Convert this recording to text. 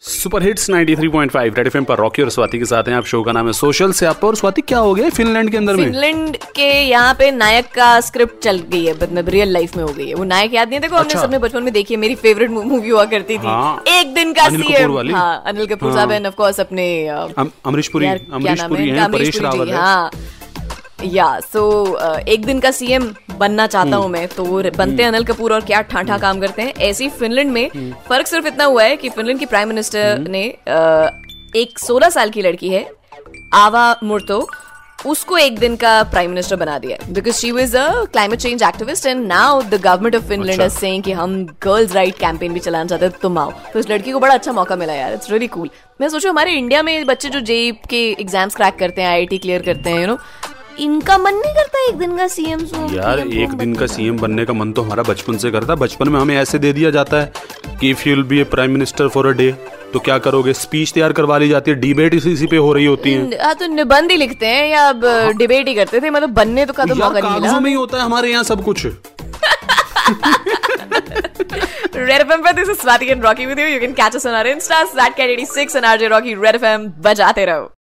Super hits 93.5 red FM पर Rocky और स्वाति के साथ हैं। आप शो का नाम है सोशल से आप और स्वाति क्या हो गया फिनलैंड के अंदर में? फिनलैंड के यहाँ पे नायक का स्क्रिप्ट चल गई है मतलब रियल लाइफ में हो गई है। वो नायक याद नहीं देखो अच्छा। हमने। सबने बचपन में देखी है मेरी फेवरेट मूवी हुआ करती थी। हाँ। एक दिन का सीएम हाँ अनिल कपूर हाँ। साहब एंड ऑफ़ कोर्स अपने अ, अम- अमरीश पुरी अमरीश पुरी हैं परेश है। हाँ। या सो एक दिन का सीएम बनना चाहता हूँ मैं तो वो बनते हैं अनिल कपूर और क्या ठाठा काम करते हैं। ऐसे ही फिनलैंड में फ़र्क सिर्फ़ इतना हुआ है कि फिनलैंड की प्राइम मिनिस्टर ने एक 16 साल की लड़की है आवा मुर्तो उसको एक दिन का प्राइम मिनिस्टर बना दिया because she was a climate change activist and now the government of Finland is saying कि हम गर्ल्स राइट कैंपेन भी चलाना चाहते हैं तुम आओ तो इस लड़की को बड़ा अच्छा मौका मिला यार इट्स रियली कूल मैं सोचू हमारे इंडिया में बच्चे जो जे के एग्ज़ाम्स क्रैक करते हैं आईआईटी क्लियर करते हैं यू नो इनका मन नहीं करता एक दिन का सीएम यार एक दिन का सीएम बनने का मन तो हमारा बचपन से करता बचपन में हमें ऐसे दे दिया जाता है कि if you'll be a prime minister for a day तो क्या करोगे? स्पीच तैयार करवा ली जाती है डिबेट इसी इसी पे हो रही होती है। हाँ तो निबंध ही लिखते हैं या अब डिबेट ही करते थे मतलब बनने तो का तो मौका में ही होता है हमारे यहाँ सब कुछ। Red FM पर this is Swati and Rocky with you. You can catch us on our Insta, Zatcat86 and RJ Rocky Red FM. बजाते रहो।